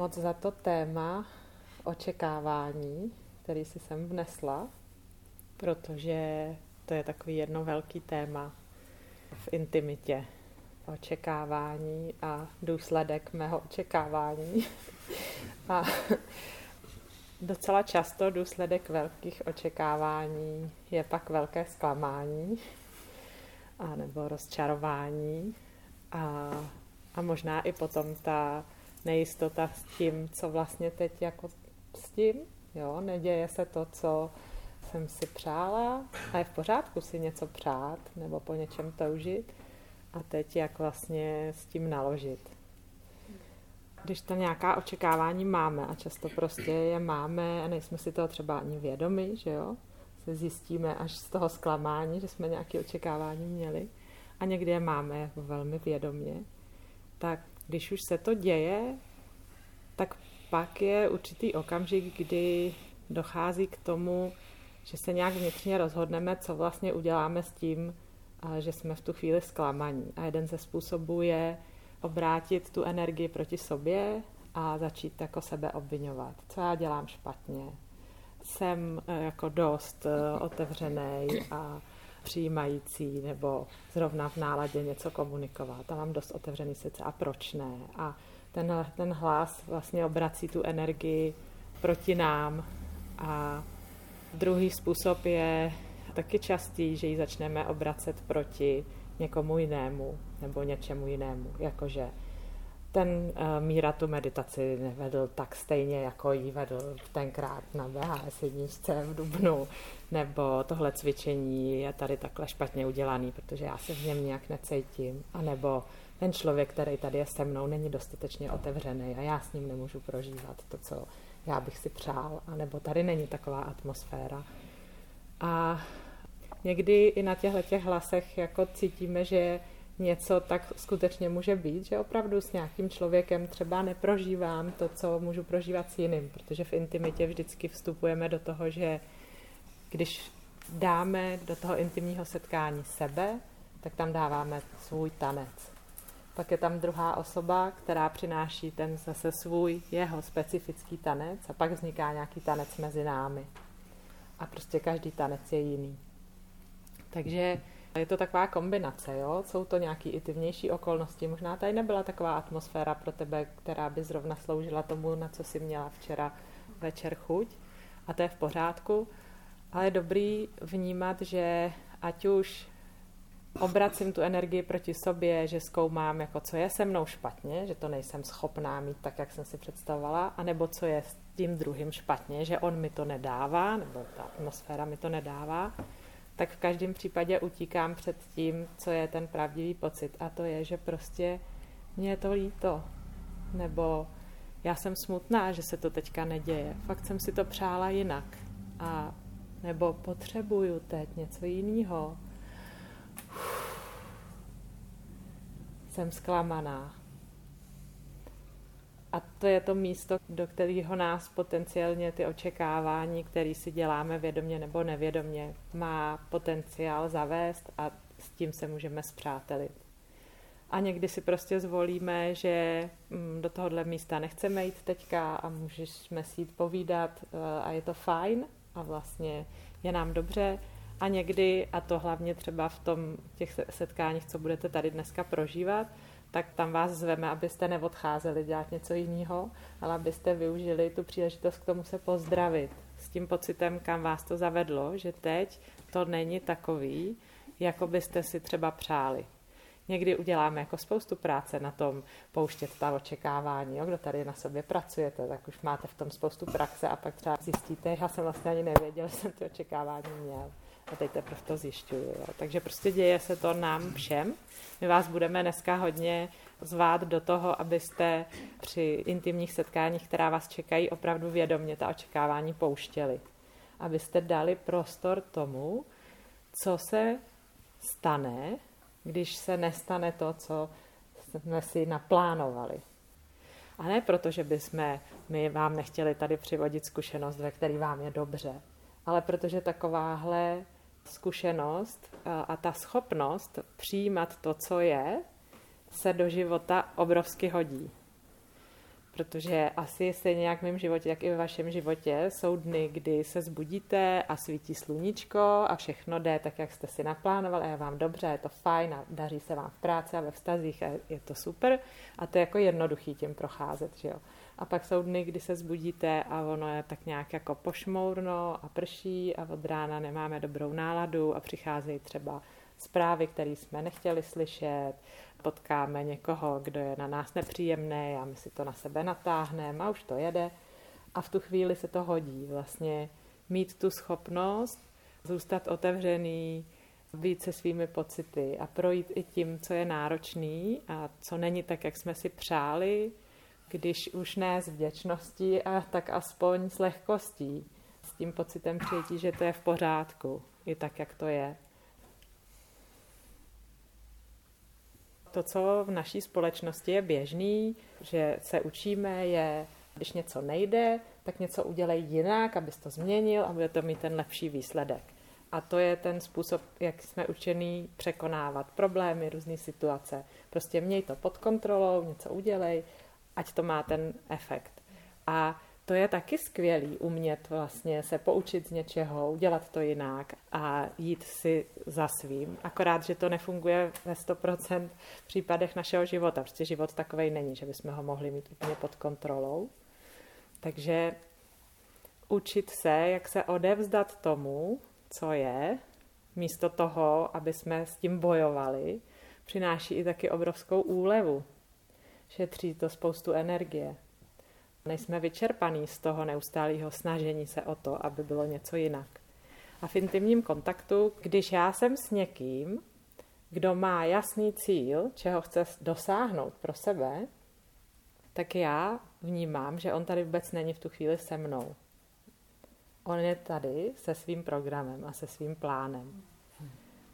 Moc za to téma očekávání, který si sem vnesla, protože to je takový jedno velký téma v intimitě. Očekávání a důsledek mého očekávání. A docela často důsledek velkých očekávání je pak velké zklamání a nebo rozčarování a, a možná i potom ta nejistota s tím, co vlastně teď jako s tím, jo, neděje se to, co jsem si přála a je v pořádku si něco přát nebo po něčem toužit a teď jak vlastně s tím naložit. Když tam nějaká očekávání máme a často prostě je máme a nejsme si toho třeba ani vědomi, že jo, se zjistíme až z toho zklamání, že jsme nějaké očekávání měli a někdy je máme jako velmi vědomě, tak když už se to děje, tak pak je určitý okamžik, kdy dochází k tomu, že se nějak vnitřně rozhodneme, co vlastně uděláme s tím, že jsme v tu chvíli zklamaní. A jeden ze způsobů je obrátit tu energii proti sobě a začít jako sebe obvinovat. Co já dělám špatně? Jsem e, jako dost e, otevřený a přijímající nebo zrovna v náladě něco komunikovat. A mám dost otevřený srdce. A proč ne? A ten, ten hlas vlastně obrací tu energii proti nám. A druhý způsob je taky častý, že ji začneme obracet proti někomu jinému nebo něčemu jinému, jakože ten uh, Míra tu meditaci nevedl tak stejně, jako ji vedl tenkrát na BHS jedničce v Dubnu, nebo tohle cvičení je tady takhle špatně udělaný, protože já se v něm nějak necítím, a nebo ten člověk, který tady je se mnou, není dostatečně otevřený a já s ním nemůžu prožívat to, co já bych si přál, a nebo tady není taková atmosféra. A někdy i na těchto těch hlasech jako cítíme, že něco tak skutečně může být, že opravdu s nějakým člověkem třeba neprožívám to, co můžu prožívat s jiným, protože v intimitě vždycky vstupujeme do toho, že když dáme do toho intimního setkání sebe, tak tam dáváme svůj tanec. Pak je tam druhá osoba, která přináší ten zase svůj, jeho specifický tanec a pak vzniká nějaký tanec mezi námi. A prostě každý tanec je jiný. Takže je to taková kombinace, jo? Jsou to nějaké i ty vnější okolnosti. Možná tady nebyla taková atmosféra pro tebe, která by zrovna sloužila tomu, na co jsi měla včera večer chuť. A to je v pořádku. Ale je dobrý vnímat, že ať už obracím tu energii proti sobě, že zkoumám, jako co je se mnou špatně, že to nejsem schopná mít tak, jak jsem si představovala, anebo co je s tím druhým špatně, že on mi to nedává, nebo ta atmosféra mi to nedává, tak v každém případě utíkám před tím, co je ten pravdivý pocit. A to je, že prostě mě je to líto. Nebo já jsem smutná, že se to teďka neděje. Fakt jsem si to přála jinak. A nebo potřebuju teď něco jiného. Jsem zklamaná. A to je to místo, do kterého nás potenciálně ty očekávání, které si děláme vědomě nebo nevědomě, má potenciál zavést a s tím se můžeme zpřátelit. A někdy si prostě zvolíme, že mm, do tohohle místa nechceme jít teďka a můžeme si jít povídat eh, a je to fajn a vlastně je nám dobře. A někdy, a to hlavně třeba v tom těch setkáních, co budete tady dneska prožívat, tak tam vás zveme, abyste neodcházeli dělat něco jiného, ale abyste využili tu příležitost k tomu se pozdravit s tím pocitem, kam vás to zavedlo, že teď to není takový, jako byste si třeba přáli. Někdy uděláme jako spoustu práce na tom pouštět ta očekávání. Jo? Kdo tady na sobě pracujete, tak už máte v tom spoustu praxe a pak třeba zjistíte, já jsem vlastně ani nevěděl, že jsem ty očekávání měl. A teď teprve to zjišťuju. Jo? Takže prostě děje se to nám všem. My vás budeme dneska hodně zvát do toho, abyste při intimních setkáních, která vás čekají, opravdu vědomě ta očekávání pouštěli. Abyste dali prostor tomu, co se stane, když se nestane to, co jsme si naplánovali. A ne proto, že bychom my vám nechtěli tady přivodit zkušenost, ve který vám je dobře, ale protože takováhle zkušenost a ta schopnost přijímat to, co je, se do života obrovsky hodí. Protože asi stejně jak v mém životě, tak i ve vašem životě jsou dny, kdy se zbudíte a svítí sluníčko a všechno jde tak, jak jste si naplánovali a je vám dobře, je to fajn a daří se vám v práci a ve vztazích a je to super a to je jako jednoduchý tím procházet, že jo. A pak jsou dny, kdy se zbudíte a ono je tak nějak jako pošmourno a prší a od rána nemáme dobrou náladu a přicházejí třeba zprávy, které jsme nechtěli slyšet, potkáme někoho, kdo je na nás nepříjemný a my si to na sebe natáhneme a už to jede. A v tu chvíli se to hodí vlastně mít tu schopnost zůstat otevřený, být se svými pocity a projít i tím, co je náročný a co není tak, jak jsme si přáli, když už ne s vděčností, a tak aspoň s lehkostí, s tím pocitem přijetí, že to je v pořádku, i tak, jak to je. To, co v naší společnosti je běžný, že se učíme, je, když něco nejde, tak něco udělej jinak, abys to změnil a bude to mít ten lepší výsledek. A to je ten způsob, jak jsme učení překonávat problémy, různé situace. Prostě měj to pod kontrolou, něco udělej, ať to má ten efekt. A to je taky skvělý umět vlastně se poučit z něčeho, udělat to jinak a jít si za svým. Akorát, že to nefunguje ve 100% případech našeho života. Prostě život takový není, že bychom ho mohli mít úplně pod kontrolou. Takže učit se, jak se odevzdat tomu, co je, místo toho, aby jsme s tím bojovali, přináší i taky obrovskou úlevu. Šetří to spoustu energie. Nejsme vyčerpaní z toho neustálého snažení se o to, aby bylo něco jinak. A v intimním kontaktu, když já jsem s někým, kdo má jasný cíl, čeho chce dosáhnout pro sebe, tak já vnímám, že on tady vůbec není v tu chvíli se mnou. On je tady se svým programem a se svým plánem.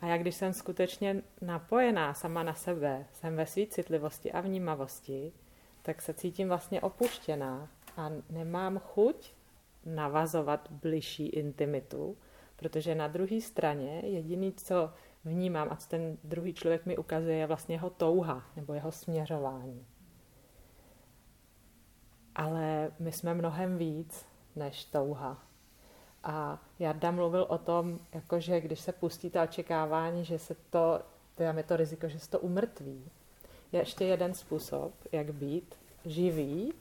A já když jsem skutečně napojená sama na sebe, jsem ve své citlivosti a vnímavosti, tak se cítím vlastně opuštěná a nemám chuť navazovat bližší intimitu, protože na druhé straně jediný, co vnímám a co ten druhý člověk mi ukazuje, je vlastně jeho touha nebo jeho směřování. Ale my jsme mnohem víc než touha. A Jarda mluvil o tom, jakože když se pustí ta očekávání, že se to, tam je to riziko, že se to umrtví. Je ještě jeden způsob, jak být živý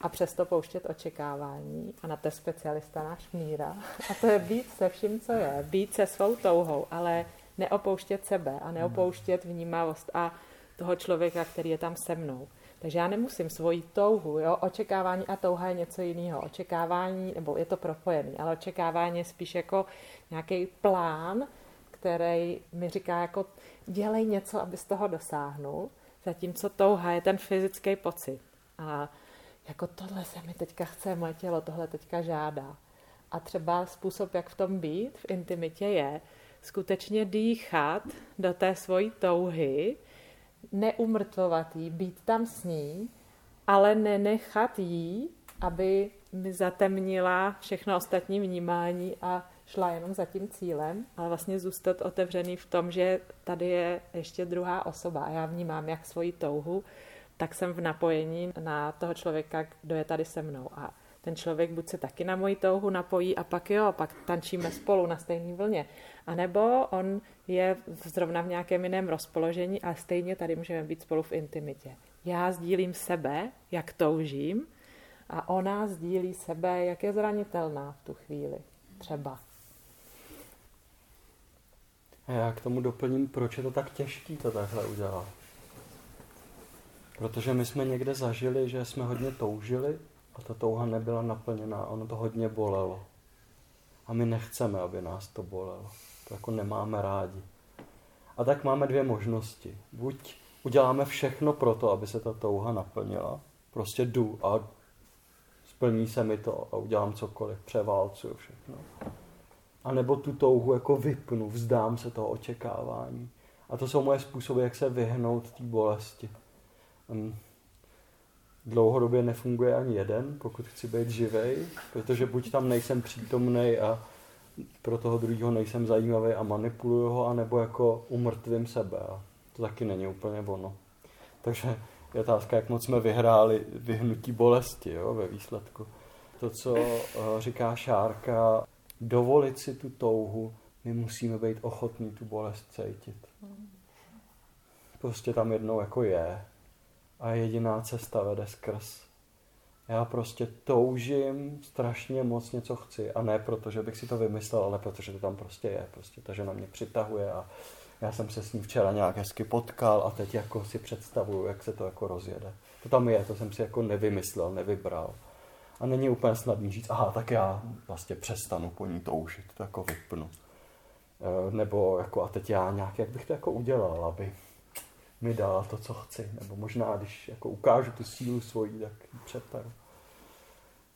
a přesto pouštět očekávání. A na to je specialista náš Míra. A to je být se vším, co je. Být se svou touhou, ale neopouštět sebe a neopouštět vnímavost a toho člověka, který je tam se mnou. Takže já nemusím svoji touhu, jo? očekávání a touha je něco jiného. Očekávání, nebo je to propojený, ale očekávání je spíš jako nějaký plán, který mi říká jako dělej něco, aby z toho dosáhnul, zatímco touha je ten fyzický pocit. A jako tohle se mi teďka chce, moje tělo tohle teďka žádá. A třeba způsob, jak v tom být, v intimitě je skutečně dýchat do té svojí touhy, neumrtvovat jí, být tam s ní, ale nenechat jí, aby mi zatemnila všechno ostatní vnímání a šla jenom za tím cílem, ale vlastně zůstat otevřený v tom, že tady je ještě druhá osoba a já vnímám jak svoji touhu, tak jsem v napojení na toho člověka, kdo je tady se mnou. A ten člověk buď se taky na moji touhu napojí a pak jo, pak tančíme spolu na stejné vlně. A nebo on je zrovna v nějakém jiném rozpoložení a stejně tady můžeme být spolu v intimitě. Já sdílím sebe, jak toužím, a ona sdílí sebe, jak je zranitelná v tu chvíli. Třeba. Já k tomu doplním, proč je to tak těžký to takhle udělat. Protože my jsme někde zažili, že jsme hodně toužili a ta touha nebyla naplněná, ono to hodně bolelo. A my nechceme, aby nás to bolelo. To jako nemáme rádi. A tak máme dvě možnosti. Buď uděláme všechno pro to, aby se ta touha naplnila. Prostě jdu a splní se mi to a udělám cokoliv, převálcuju všechno. A nebo tu touhu jako vypnu, vzdám se toho očekávání. A to jsou moje způsoby, jak se vyhnout té bolesti. Dlouhodobě nefunguje ani jeden, pokud chci být živej, protože buď tam nejsem přítomný a pro toho druhého nejsem zajímavý a manipuluju ho, anebo jako umrtvím sebe. A to taky není úplně ono. Takže Je otázka, jak moc jsme vyhráli vyhnutí bolesti jo, ve výsledku. To, co uh, říká Šárka, dovolit si tu touhu, my musíme být ochotní tu bolest cítit. Prostě tam jednou jako je. A jediná cesta vede skrz. Já prostě toužím, strašně moc něco chci. A ne proto, že bych si to vymyslel, ale protože to tam prostě je. Prostě ta žena mě přitahuje a já jsem se s ní včera nějak hezky potkal a teď jako si představuju, jak se to jako rozjede. To tam je, to jsem si jako nevymyslel, nevybral. A není úplně snadný říct, aha, tak já vlastně přestanu po ní toužit, to jako vypnu. E, nebo jako a teď já nějak, jak bych to jako udělal, aby mi dala to, co chci. Nebo možná, když jako ukážu tu sílu svoji, tak ji přeperu.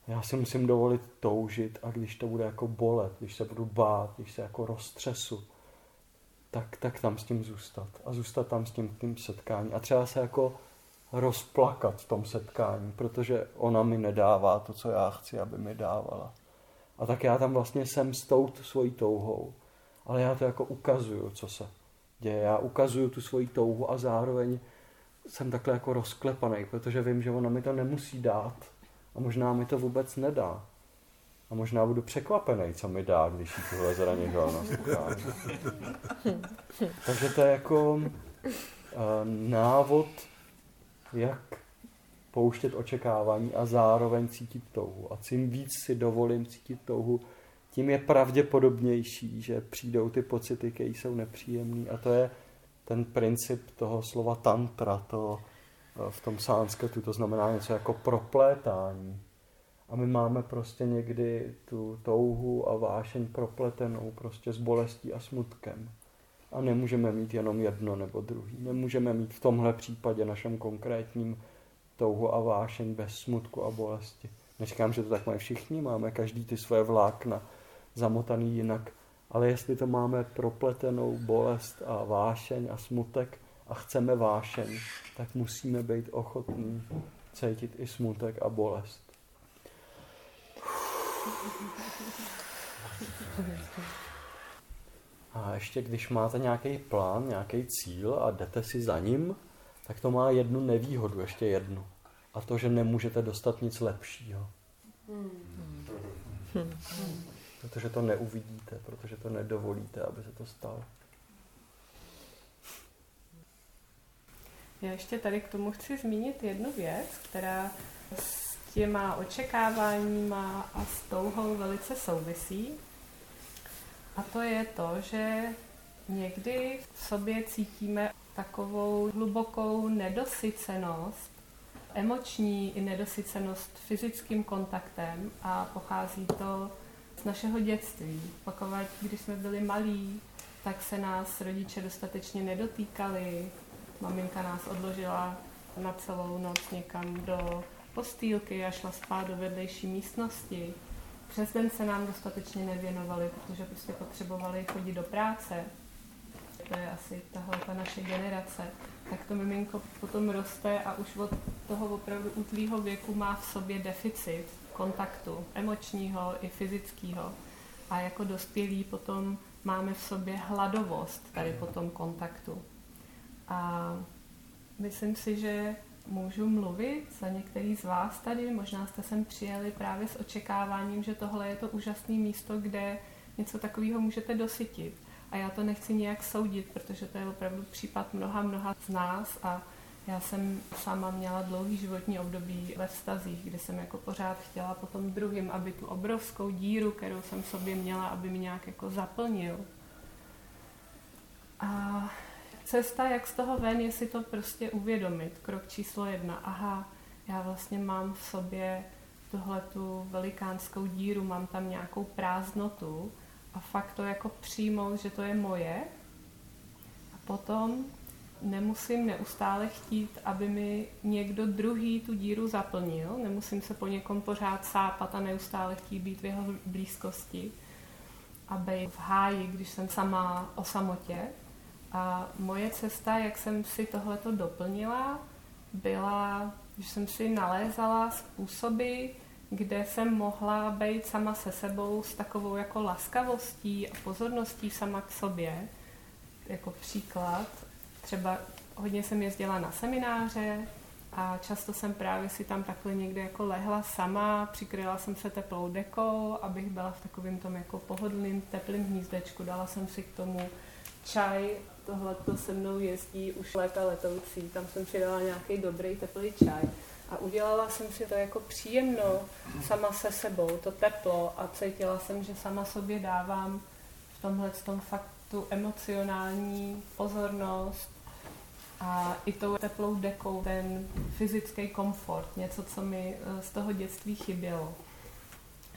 Já si musím dovolit toužit a když to bude jako bolet, když se budu bát, když se jako roztřesu, tak, tak tam s tím zůstat. A zůstat tam s tím, tím setkání. A třeba se jako rozplakat v tom setkání, protože ona mi nedává to, co já chci, aby mi dávala. A tak já tam vlastně jsem s tou svojí touhou, ale já to jako ukazuju, co se děje. Já ukazuju tu svoji touhu a zároveň jsem takhle jako rozklepaný, protože vím, že ona mi to nemusí dát a možná mi to vůbec nedá. A možná budu překvapený, co mi dá, když jí tuhle zranitelnost ukážu. Takže to je jako uh, návod, jak pouštět očekávání a zároveň cítit touhu. A čím víc si dovolím cítit touhu, tím je pravděpodobnější, že přijdou ty pocity, které jsou nepříjemné. A to je ten princip toho slova tantra, to eh, v tom sánskrtu, to znamená něco jako proplétání. A my máme prostě někdy tu touhu a vášeň propletenou prostě s bolestí a smutkem. A nemůžeme mít jenom jedno nebo druhý. Nemůžeme mít v tomhle případě našem konkrétním touhu a vášeň bez smutku a bolesti. Neříkám, že to tak mají všichni, máme každý ty své vlákna zamotaný jinak, ale jestli to máme propletenou bolest a vášeň a smutek a chceme vášeň, tak musíme být ochotní cítit i smutek a bolest. A ještě když máte nějaký plán, nějaký cíl a jdete si za ním, tak to má jednu nevýhodu, ještě jednu. A to, že nemůžete dostat nic lepšího. Protože to neuvidíte, protože to nedovolíte, aby se to stalo. Já ještě tady k tomu chci zmínit jednu věc, která s těma očekáváníma a s touhou velice souvisí. A to je to, že někdy v sobě cítíme takovou hlubokou nedosycenost, emoční i nedosycenost fyzickým kontaktem a pochází to z našeho dětství. Pakovat, když jsme byli malí, tak se nás rodiče dostatečně nedotýkali. Maminka nás odložila na celou noc někam do postýlky a šla spát do vedlejší místnosti. Přes den se nám dostatečně nevěnovali, protože prostě potřebovali chodit do práce. To je asi tahle ta naše generace. Tak to miminko potom roste a už od toho opravdu útlýho věku má v sobě deficit kontaktu, emočního i fyzického. A jako dospělí potom máme v sobě hladovost tady po tom kontaktu. A myslím si, že můžu mluvit za některý z vás tady, možná jste sem přijeli právě s očekáváním, že tohle je to úžasné místo, kde něco takového můžete dosytit. A já to nechci nějak soudit, protože to je opravdu případ mnoha, mnoha z nás a já jsem sama měla dlouhý životní období ve vztazích, kde jsem jako pořád chtěla potom druhým, aby tu obrovskou díru, kterou jsem sobě měla, aby mi nějak jako zaplnil. A cesta, jak z toho ven, je si to prostě uvědomit. Krok číslo jedna. Aha, já vlastně mám v sobě tuhle tu velikánskou díru, mám tam nějakou prázdnotu a fakt to jako přijmout, že to je moje. A potom nemusím neustále chtít, aby mi někdo druhý tu díru zaplnil, nemusím se po někom pořád sápat a neustále chtít být v jeho blízkosti a být v háji, když jsem sama o samotě. A moje cesta, jak jsem si tohleto doplnila, byla, že jsem si nalézala způsoby, kde jsem mohla být sama se sebou s takovou jako laskavostí a pozorností sama k sobě. Jako příklad, třeba hodně jsem jezdila na semináře a často jsem právě si tam takhle někde jako lehla sama, přikryla jsem se teplou dekou, abych byla v takovém tom jako pohodlným teplým hnízdečku, dala jsem si k tomu čaj, tohle to se mnou jezdí už léta letoucí, tam jsem si dala nějaký dobrý teplý čaj a udělala jsem si to jako příjemno sama se sebou, to teplo a cítila jsem, že sama sobě dávám v tomhle tom fakt tu emocionální pozornost a i tou teplou dekou ten fyzický komfort, něco, co mi eh, z toho dětství chybělo.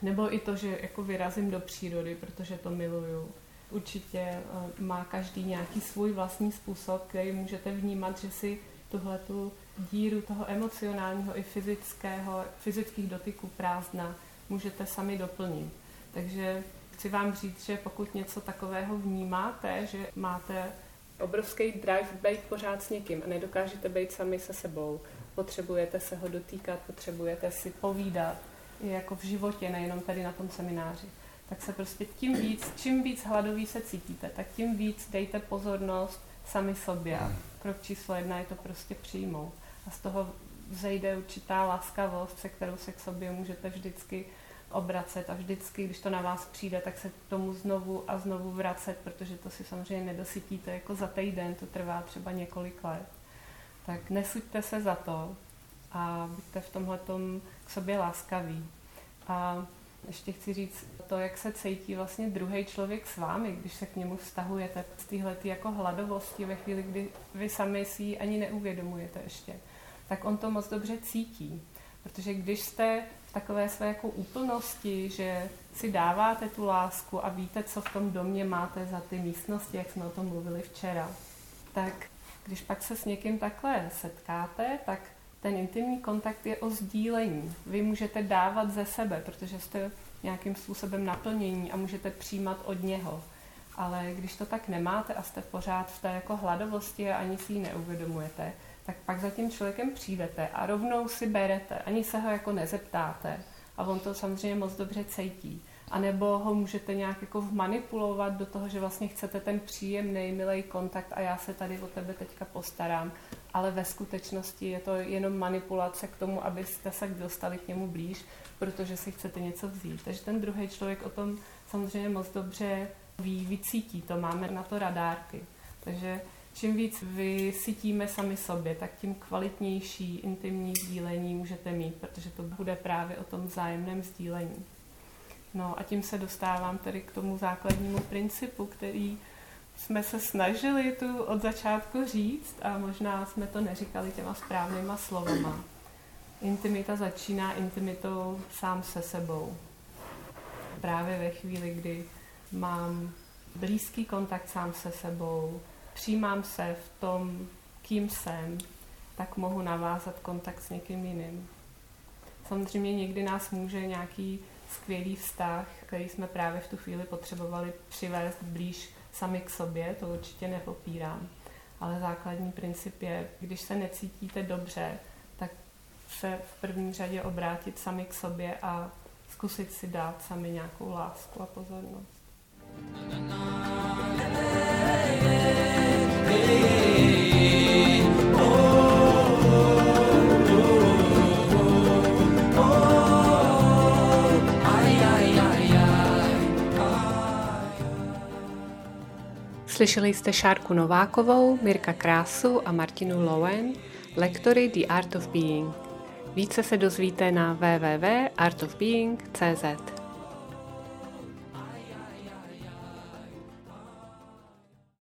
Nebo i to, že jako vyrazím do přírody, protože to miluju. Určitě eh, má každý nějaký svůj vlastní způsob, který můžete vnímat, že si tuhle tu díru toho emocionálního i fyzického, fyzických dotyků prázdna můžete sami doplnit. Takže chci vám říct, že pokud něco takového vnímáte, že máte obrovský drive být pořád s někým a nedokážete být sami se sebou, potřebujete se ho dotýkat, potřebujete si povídat, jako v životě, nejenom tady na tom semináři, tak se prostě tím víc, čím víc hladový se cítíte, tak tím víc dejte pozornost sami sobě. Krok číslo jedna je to prostě přijmout. A z toho zejde určitá laskavost, se kterou se k sobě můžete vždycky obracet a vždycky, když to na vás přijde, tak se k tomu znovu a znovu vracet, protože to si samozřejmě nedosytíte jako za týden, to trvá třeba několik let. Tak nesuďte se za to a buďte v tomhle k sobě láskaví. A ještě chci říct to, jak se cítí vlastně druhý člověk s vámi, když se k němu vztahujete z téhle jako hladovosti ve chvíli, kdy vy sami si ji ani neuvědomujete ještě, tak on to moc dobře cítí. Protože když jste v takové své jako úplnosti, že si dáváte tu lásku a víte, co v tom domě máte za ty místnosti, jak jsme o tom mluvili včera, tak když pak se s někým takhle setkáte, tak ten intimní kontakt je o sdílení. Vy můžete dávat ze sebe, protože jste nějakým způsobem naplnění a můžete přijímat od něho. Ale když to tak nemáte a jste pořád v té jako hladovosti a ani si ji neuvědomujete, tak pak za tím člověkem přijdete a rovnou si berete, ani se ho jako nezeptáte. A on to samozřejmě moc dobře cítí. A nebo ho můžete nějak jako manipulovat do toho, že vlastně chcete ten příjemný, milý kontakt a já se tady o tebe teďka postarám. Ale ve skutečnosti je to jenom manipulace k tomu, abyste se dostali k němu blíž, protože si chcete něco vzít. Takže ten druhý člověk o tom samozřejmě moc dobře ví, vycítí to, máme na to radárky. Takže čím víc vysytíme sami sobě, tak tím kvalitnější intimní sdílení můžete mít, protože to bude právě o tom vzájemném sdílení. No a tím se dostávám tedy k tomu základnímu principu, který jsme se snažili tu od začátku říct a možná jsme to neříkali těma správnýma slovama. Intimita začíná intimitou sám se sebou. Právě ve chvíli, kdy mám blízký kontakt sám se sebou, přijímám se v tom, kým jsem, tak mohu navázat kontakt s někým jiným. Samozřejmě někdy nás může nějaký skvělý vztah, který jsme právě v tu chvíli potřebovali přivést blíž sami k sobě, to určitě nepopírám. Ale základní princip je, když se necítíte dobře, tak se v první řadě obrátit sami k sobě a zkusit si dát sami nějakou lásku a pozornost. Slyšeli jste Šárku Novákovou, Mirka Krásu a Martinu Lowen, lektory The Art of Being. Více se dozvíte na www.artofbeing.cz.